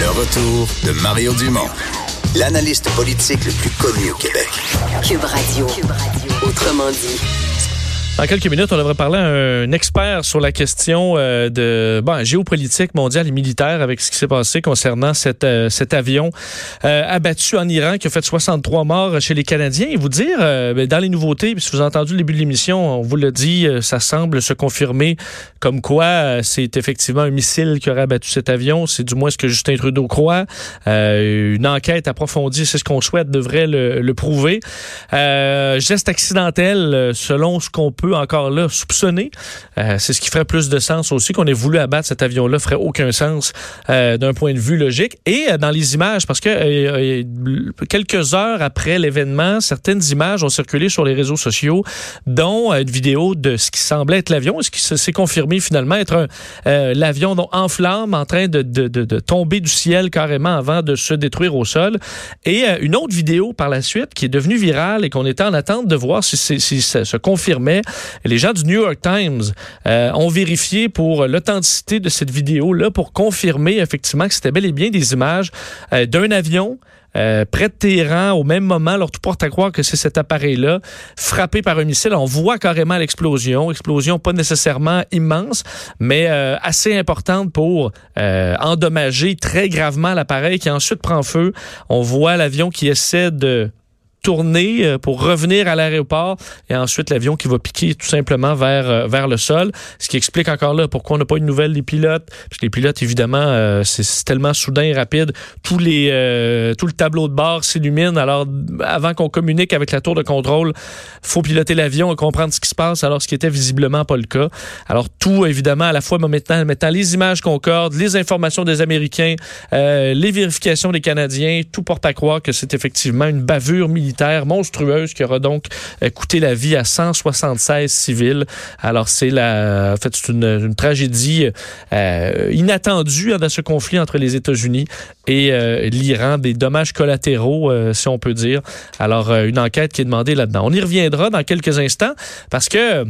Le retour de Mario Dumont, l'analyste politique le plus connu au Québec. Cube Radio. Autrement dit. Dans quelques minutes, on devrait parler à un expert sur la question euh, de bon, géopolitique mondiale et militaire avec ce qui s'est passé concernant cet, euh, cet avion euh, abattu en Iran qui a fait 63 morts chez les Canadiens. Et vous dire, ben, dans les nouveautés, si vous avez entendu le début de l'émission, on vous l'a dit, ça semble se confirmer comme quoi c'est effectivement un missile qui aurait abattu cet avion. C'est du moins ce que Justin Trudeau croit. une enquête approfondie, c'est ce qu'on souhaite, devrait le, le prouver. geste accidentel, selon ce qu'on peut encore là soupçonner. Euh, c'est ce qui ferait plus de sens aussi. Qu'on ait voulu abattre cet avion-là ferait aucun sens euh, d'un point de vue logique. Et euh, dans les images, parce que quelques heures après l'événement, certaines images ont circulé sur les réseaux sociaux, dont une vidéo de ce qui semblait être l'avion, ce qui s'est confirmé finalement être l'avion en flamme en train de, de, tomber du ciel carrément avant de se détruire au sol. Et une autre vidéo par la suite qui est devenue virale et qu'on était en attente de voir si ça se confirmait les gens du New York Times euh, ont vérifié pour l'authenticité de cette vidéo-là pour confirmer effectivement que c'était bel et bien des images euh, d'un avion euh, près de Téhéran, au même moment, alors tout porte à croire que c'est cet appareil-là, frappé par un missile. On voit carrément l'explosion. Explosion pas nécessairement immense, mais assez importante pour endommager très gravement l'appareil qui ensuite prend feu. On voit l'avion qui essaie de tourner euh, pour revenir à l'aéroport et ensuite l'avion qui va piquer tout simplement vers euh, vers le sol. Ce qui explique encore là pourquoi on n'a pas une nouvelle des pilotes. Parce que les pilotes, évidemment, euh, c'est tellement soudain et rapide. Tous les tout le tableau de bord s'illumine. Alors avant qu'on communique avec la tour de contrôle, faut piloter l'avion et comprendre ce qui se passe. Alors ce qui était visiblement pas le cas. Alors tout évidemment à la fois maintenant mettant les images concordent, les informations des Américains, les vérifications des Canadiens, tout porte à croire que c'est effectivement une bavure militaire monstrueuse qui aura donc euh, coûté la vie à 176 civils. Alors c'est la, en fait, c'est une, tragédie euh, inattendue hein, dans ce conflit entre les États-Unis et euh, l'Iran, des dommages collatéraux, si on peut dire. Alors une enquête qui est demandée là-dedans. On y reviendra dans quelques instants parce que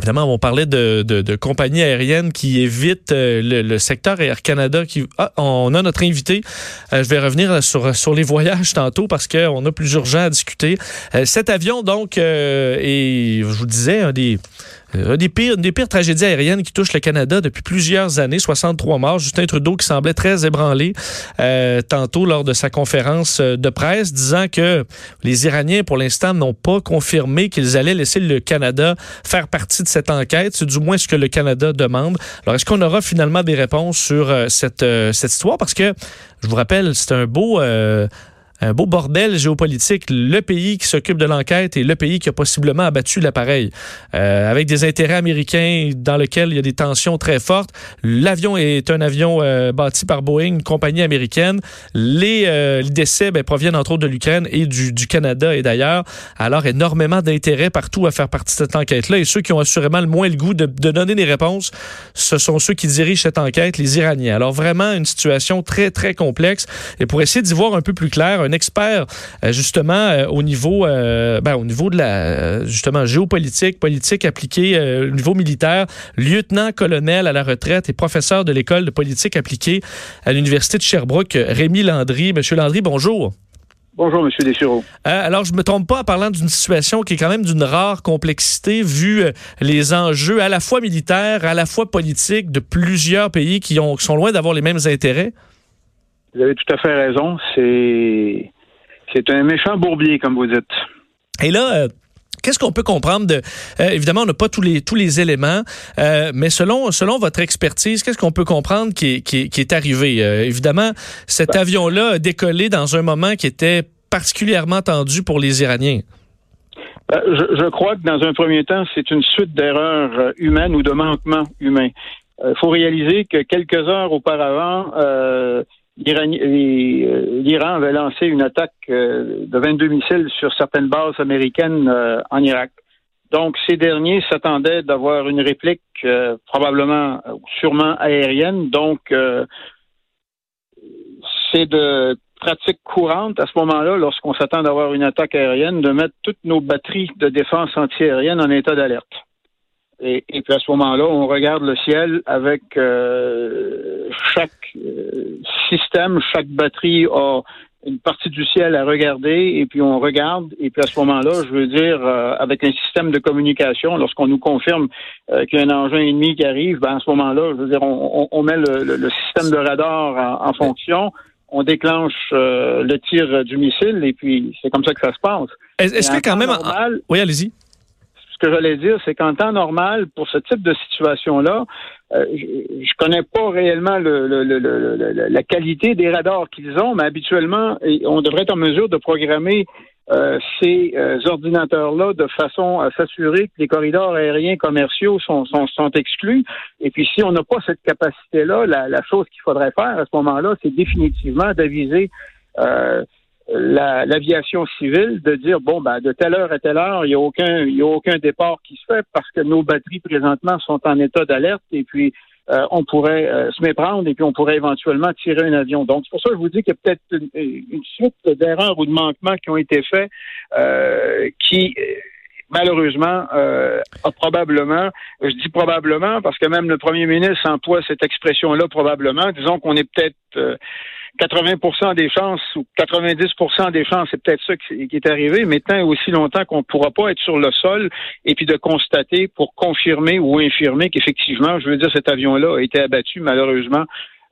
Évidemment, on parlait de, de, compagnies aériennes qui évitent euh, le, secteur Air Canada. Qui, ah, on a notre invité. Euh, je vais revenir sur, sur les voyages tantôt parce qu'on a plus urgent à discuter. Euh, cet avion, donc, est, je vous disais, un des euh, une des, pires, tragédies aériennes qui touchent le Canada depuis plusieurs années, 63 morts. Justin Trudeau qui semblait très ébranlé euh, tantôt lors de sa conférence euh, de presse, disant que les Iraniens, pour l'instant, n'ont pas confirmé qu'ils allaient laisser le Canada faire partie de cette enquête. C'est du moins ce que le Canada demande. Alors, est-ce qu'on aura finalement des réponses sur cette, cette histoire? Parce que, je vous rappelle, c'est un beau un beau bordel géopolitique. Le pays qui s'occupe de l'enquête et le pays qui a possiblement abattu l'appareil. Euh, avec des intérêts américains dans lesquels il y a des tensions très fortes. L'avion est un avion euh, bâti par Boeing, une compagnie américaine. Les, euh, les décès ben, proviennent entre autres de l'Ukraine et du, du, Canada et d'ailleurs. Alors, énormément d'intérêts partout à faire partie de cette enquête-là. Et ceux qui ont assurément le moins le goût de, de donner des réponses, ce sont ceux qui dirigent cette enquête, les Iraniens. Alors, vraiment, une situation très, très complexe. Et pour essayer d'y voir un peu plus clair, un expert euh, justement euh, au niveau euh, ben, au niveau de la justement géopolitique, politique appliquée au niveau militaire, lieutenant-colonel à la retraite et professeur de l'école de politique appliquée à l'université de Sherbrooke, Rémi Landry. Monsieur Landry, bonjour. Bonjour, M. Deschiro. alors, je me trompe pas en parlant d'une situation qui est quand même d'une rare complexité vu les enjeux à la fois militaires, à la fois politiques de plusieurs pays qui, ont, qui sont loin d'avoir les mêmes intérêts. Vous avez tout à fait raison. C'est c'est un méchant bourbier, comme vous dites. Et là. Euh, qu'est-ce qu'on peut comprendre de euh, évidemment on n'a pas tous les tous les éléments euh, mais selon selon votre expertise qu'est-ce qu'on peut comprendre qui est, qui, est arrivé? Évidemment cet ben. avion là a décollé dans un moment qui était particulièrement tendu pour les Iraniens ben, je, je, crois que dans un premier temps, c'est une suite d'erreurs humaines ou de manquements humains. Il faut réaliser que quelques heures auparavant, l'Iran avait lancé une attaque de 22 missiles sur certaines bases américaines en Irak. Donc, ces derniers s'attendaient d'avoir une réplique probablement, sûrement aérienne. Donc, c'est de pratique courante à ce moment-là, lorsqu'on s'attend d'avoir une attaque aérienne, de mettre toutes nos batteries de défense antiaérienne en état d'alerte. Et, puis à ce moment-là, on regarde le ciel avec euh, chaque euh, système, chaque batterie a une partie du ciel à regarder et puis on regarde et puis à ce moment-là, je veux dire, euh, avec un système de communication, lorsqu'on nous confirme qu'il y a un engin ennemi qui arrive, ben à ce moment-là, je veux dire, on, met le, système de radar en fonction on déclenche euh, le tir du missile et puis c'est comme ça que ça se passe. Est-ce que quand même... Normal, oui, allez-y. Ce que j'allais dire, c'est qu'en temps normal, pour ce type de situation-là, euh, je, je connais pas réellement le, la qualité des radars qu'ils ont, mais habituellement, on devrait être en mesure de programmer euh, ces euh, ordinateurs-là de façon à s'assurer que les corridors aériens commerciaux sont, sont, sont exclus. Et puis, si on n'a pas cette capacité-là, la, la, chose qu'il faudrait faire à ce moment-là, c'est définitivement d'aviser euh, l'aviation civile de dire bon ben de telle heure à telle heure il n'y a aucun il y a aucun départ qui se fait parce que nos batteries présentement sont en état d'alerte et puis euh, on pourrait euh, se méprendre et puis on pourrait éventuellement tirer un avion. Donc, c'est pour ça que je vous dis qu'il y a peut-être une, suite d'erreurs ou de manquements qui ont été faits euh, qui malheureusement, a probablement, je dis probablement parce que même le premier ministre emploie cette expression-là probablement, disons qu'on est peut-être 80 des chances ou 90% des chances, c'est peut-être ça qui, est arrivé, mais tant aussi longtemps qu'on ne pourra pas être sur le sol et puis de constater pour confirmer ou infirmer qu'effectivement, je veux dire, cet avion-là a été abattu malheureusement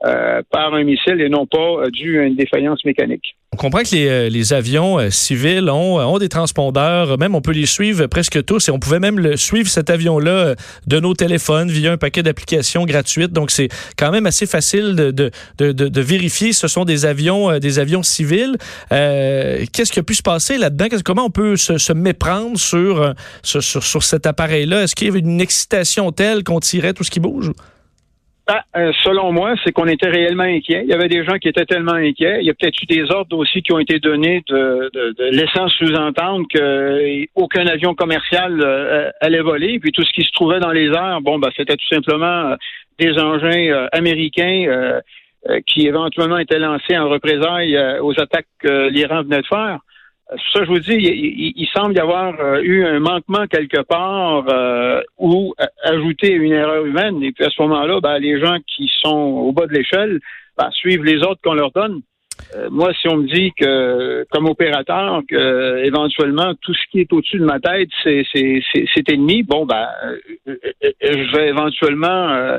euh, par un missile et non pas euh, dû à une défaillance mécanique. On comprend que les, euh, avions civils ont, des transpondeurs, même on peut les suivre presque tous et on pouvait même suivre cet avion-là de nos téléphones via un paquet d'applications gratuites. Donc c'est quand même assez facile de, de, de, vérifier ce sont des avions, des avions civils. Qu'est-ce qui a pu se passer là-dedans? Comment on peut se, se méprendre sur, sur cet appareil-là? Est-ce qu'il y avait une excitation telle qu'on tirait tout ce qui bouge? Ben, euh, selon moi, c'est qu'on était réellement inquiets. Il y avait des gens qui étaient tellement inquiets. Il y a peut-être eu des ordres aussi qui ont été donnés de, de, de laissant sous-entendre qu'aucun avion commercial euh, allait voler. Puis tout ce qui se trouvait dans les airs, bon, ben, c'était tout simplement euh, des engins américains qui éventuellement étaient lancés en représailles aux attaques que l'Iran venait de faire. Ça, je vous dis, il, semble y avoir euh, eu un manquement quelque part euh, ou ajouter une erreur humaine. Et puis à ce moment-là, ben, les gens qui sont au bas de l'échelle ben, suivent les autres qu'on leur donne. Euh, moi, si on me dit que, comme opérateur, que éventuellement tout ce qui est au-dessus de ma tête, c'est, c'est, ennemi, bon, ben, je vais éventuellement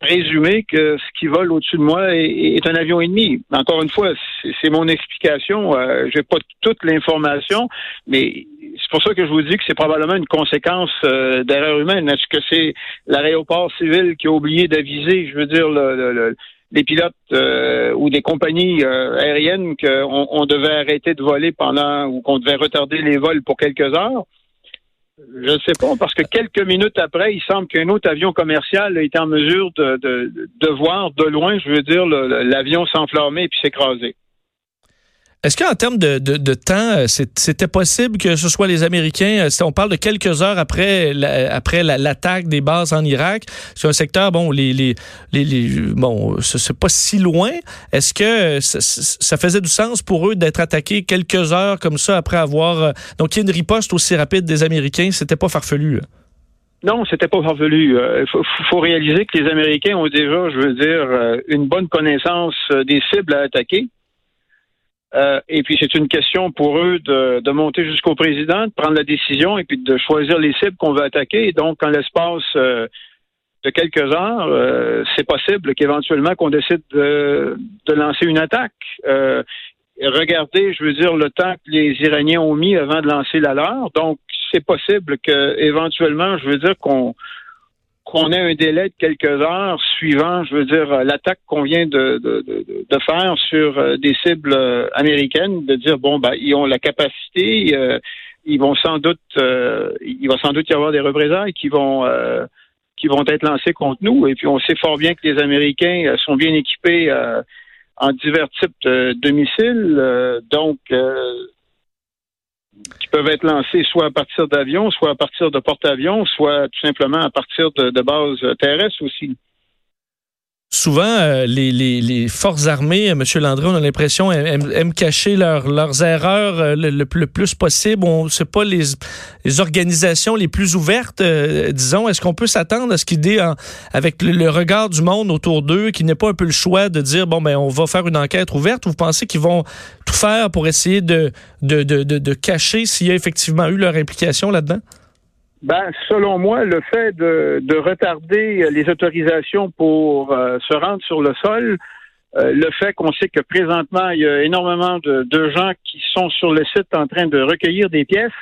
résumer que ce qui vole au-dessus de moi est, un avion ennemi. Encore une fois, c'est mon explication. Euh, J'ai pas toute l'information, mais c'est pour ça que je vous dis que c'est probablement une conséquence euh, d'erreur humaine. Est-ce que c'est l'aéroport civil qui a oublié d'aviser, je veux dire, le, les pilotes euh, ou des compagnies euh, aériennes qu'on on devait arrêter de voler pendant ou qu'on devait retarder les vols pour quelques heures? Je ne sais pas, parce que quelques minutes après, il semble qu'un autre avion commercial a été en mesure de, de, de voir de loin, je veux dire, l'avion s'enflammer et puis s'écraser. Est-ce qu'en termes de, de, de temps, euh, c'était possible que ce soit les Américains, euh, on parle de quelques heures après après l'attaque des bases en Irak, c'est un secteur, bon, les, les, les, bon, c'est pas si loin. Est-ce que ça, faisait du sens pour eux d'être attaqués quelques heures comme ça après avoir... Euh, donc, il y a une riposte aussi rapide des Américains, c'était pas farfelu. Non, c'était pas farfelu. Il faut, réaliser que les Américains ont déjà, je veux dire, une bonne connaissance des cibles à attaquer. Euh, et puis c'est une question pour eux de, de monter jusqu'au président, de prendre la décision et puis de choisir les cibles qu'on veut attaquer. Donc, en l'espace euh, de quelques heures, euh, c'est possible qu'éventuellement qu'on décide de, de, lancer une attaque. regardez, je veux dire, le temps que les Iraniens ont mis avant de lancer la leur. Donc, c'est possible que éventuellement, je veux dire qu'on qu'on ait un délai de quelques heures suivant, je veux dire, euh, l'attaque qu'on vient de, faire sur euh, des cibles euh, américaines, de dire bon ben ils ont la capacité, ils vont sans doute, il va sans doute y avoir des représailles qui vont qui vont être lancés contre nous. Et puis on sait fort bien que les Américains sont bien équipés en divers types de, missiles, donc qui peuvent être lancés soit à partir d'avions, soit à partir de porte-avions, soit tout simplement à partir de, de bases terrestres aussi souvent, euh, les, forces armées, M. Landry, on a l'impression, aiment, cacher leurs erreurs euh, le, plus possible. On sait pas les, organisations les plus ouvertes, euh, disons. Est-ce qu'on peut s'attendre à ce qu'ils disent, avec le, regard du monde autour d'eux, qu'il n'ait pas un peu le choix de dire, bon, ben, on va faire une enquête ouverte, ou vous pensez qu'ils vont tout faire pour essayer de cacher s'il y a effectivement eu leur implication là-dedans? Ben, selon moi, le fait de, de retarder les autorisations pour euh, se rendre sur le sol, euh, le fait qu'on sait que présentement, il y a énormément de, de, gens qui sont sur le site en train de recueillir des pièces,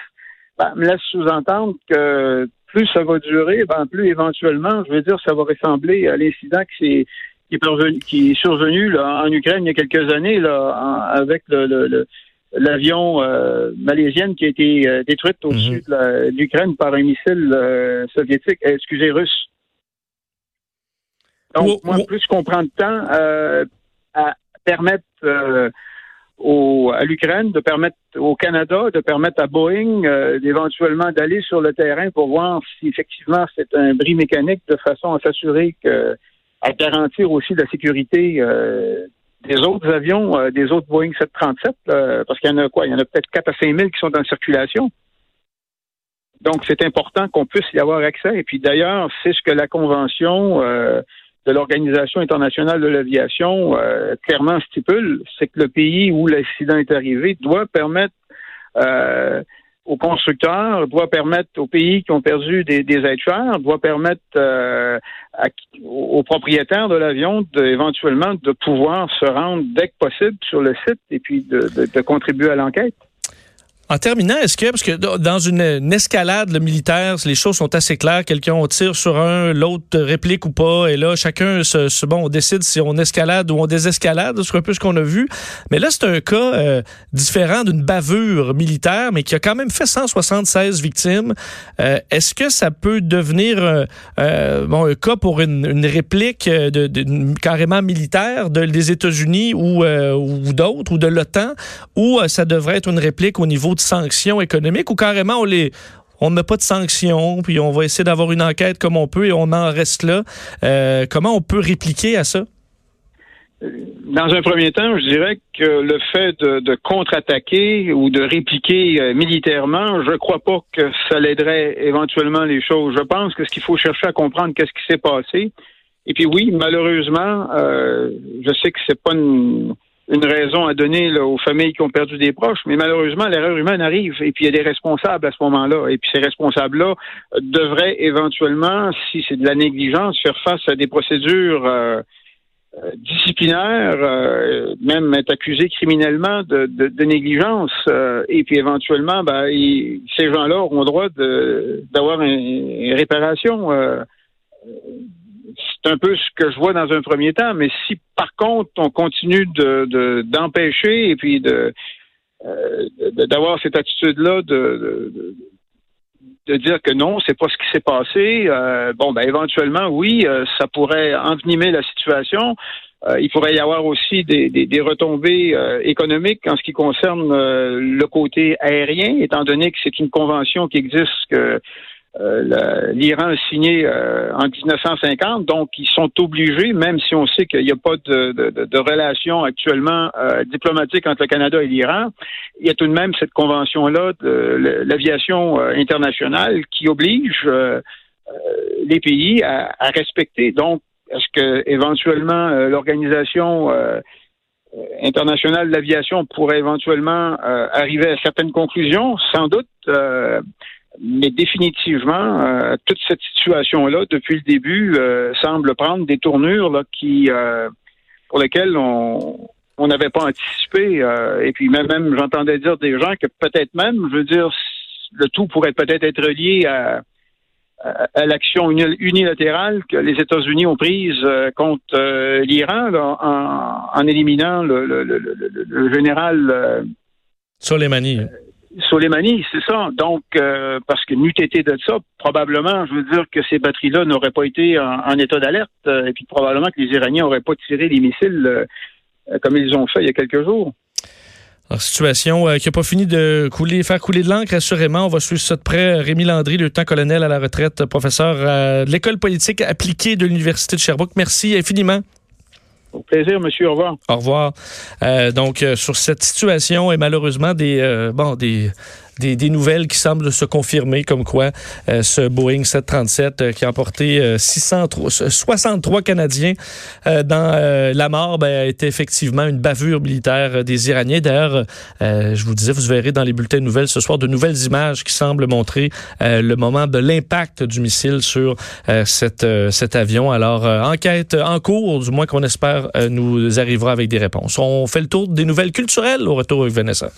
ben, me laisse sous-entendre que plus ça va durer, ben, plus éventuellement, je veux dire, ça va ressembler à l'incident qui, qui, est, survenu là, en Ukraine il y a quelques années là, avec le, le l'avion euh, malaisienne qui a été euh, détruite au-dessus mhm. de l'Ukraine par un missile euh, soviétique, excusez, russe. Donc, moi, plus qu'on prend de temps à permettre au, à l'Ukraine, de permettre au Canada, de permettre à Boeing d'éventuellement d'aller sur le terrain pour voir si effectivement c'est un bris mécanique de façon à s'assurer que à garantir aussi la sécurité des autres avions, euh, des autres Boeing 737, euh, parce qu'il y en a quoi? Il y en a peut-être 4 à 5 000 qui sont en circulation. Donc, c'est important qu'on puisse y avoir accès. Et puis, d'ailleurs, c'est ce que la Convention euh, de l'Organisation internationale de l'aviation clairement stipule, c'est que le pays où l'accident est arrivé doit permettre aux constructeurs, doit permettre aux pays qui ont perdu des, des êtres chers, doit permettre euh, aux propriétaires de l'avion de, éventuellement de pouvoir se rendre dès que possible sur le site et puis de contribuer à l'enquête. En terminant, est-ce que, parce que dans une, escalade militaire, les choses sont assez claires, quelqu'un on tire sur un, l'autre réplique ou pas, et là, chacun, se, bon, on décide si on escalade ou on désescalade, c'est un peu ce qu'on a vu. Mais là, c'est un cas euh, différent d'une bavure militaire, mais qui a quand même fait 176 victimes. Euh, est-ce que ça peut devenir euh, bon, un cas pour une, réplique de, carrément militaire de, des États-Unis ou, ou d'autres, ou de l'OTAN, ou ça devrait être une réplique au niveau de sanctions économiques ou carrément on les on met pas de sanctions, puis on va essayer d'avoir une enquête comme on peut et on en reste là. Euh, comment on peut répliquer à ça? Dans un premier temps, je dirais que le fait de, contre-attaquer ou de répliquer euh, militairement, je ne crois pas que ça l'aiderait éventuellement les choses. Je pense que ce qu'il faut chercher à comprendre, qu'est-ce qui s'est passé. Et puis oui, malheureusement, euh, je sais que c'est pas une une raison à donner aux familles qui ont perdu des proches, mais malheureusement, l'erreur humaine arrive et puis il y a des responsables à ce moment-là. Et puis ces responsables-là euh, devraient éventuellement, si c'est de la négligence, faire face à des procédures euh, euh, disciplinaires, même être accusés criminellement de, de, négligence. et puis éventuellement, ben, ces gens-là auront droit d'avoir une réparation un peu ce que je vois dans un premier temps. Mais si par contre on continue de d'empêcher et puis de euh, d'avoir cette attitude-là de, de, dire que non, c'est pas ce qui s'est passé. Euh, bon, ben éventuellement, oui, euh, ça pourrait envenimer la situation. il pourrait y avoir aussi des, des, des retombées économiques en ce qui concerne le côté aérien, étant donné que c'est une convention qui existe que euh, L'Iran a signé euh, en 1950, donc ils sont obligés, même si on sait qu'il n'y a pas de, de, de relation actuellement euh, diplomatique entre le Canada et l'Iran, il y a tout de même cette convention-là de l'aviation internationale qui oblige les pays à, à, respecter. Donc, est-ce que éventuellement l'organisation internationale de l'aviation pourrait éventuellement arriver à certaines conclusions? Sans doute mais définitivement, euh, toute cette situation-là, depuis le début, euh, semble prendre des tournures là, qui, euh, pour lesquelles on on n'avait pas anticipé. et puis même, même j'entendais dire des gens que peut-être même, je veux dire, le tout pourrait peut-être être lié à, à, l'action unilatérale que les États-Unis ont prise contre l'Iran en, en, éliminant le, le, le, le général Soleimani. Soleimani, c'est ça. Donc, euh, parce que n'eût été de ça, probablement, je veux dire que ces batteries-là n'auraient pas été en, état d'alerte, euh, et puis probablement que les Iraniens n'auraient pas tiré les missiles euh, comme ils ont fait il y a quelques jours. Alors, situation qui n'a pas fini de couler, faire couler de l'encre, assurément. On va suivre ça de près. Rémi Landry, lieutenant-colonel à la retraite, professeur de l'école politique appliquée de l'Université de Sherbrooke. Merci infiniment. Au plaisir, monsieur. Au revoir. Au revoir. Euh, donc, euh, sur cette situation et malheureusement des, euh, bon, des, des, nouvelles qui semblent se confirmer, comme quoi euh, ce Boeing 737 euh, qui a emporté 63 euh, Canadiens dans la mort ben, a été effectivement une bavure militaire des Iraniens. D'ailleurs, je vous disais, vous verrez dans les bulletins de nouvelles ce soir de nouvelles images qui semblent montrer le moment de l'impact du missile sur cette, cet avion. Alors, enquête en cours, du moins qu'on espère nous arrivera avec des réponses. On fait le tour des nouvelles culturelles au retour avec Vanessa.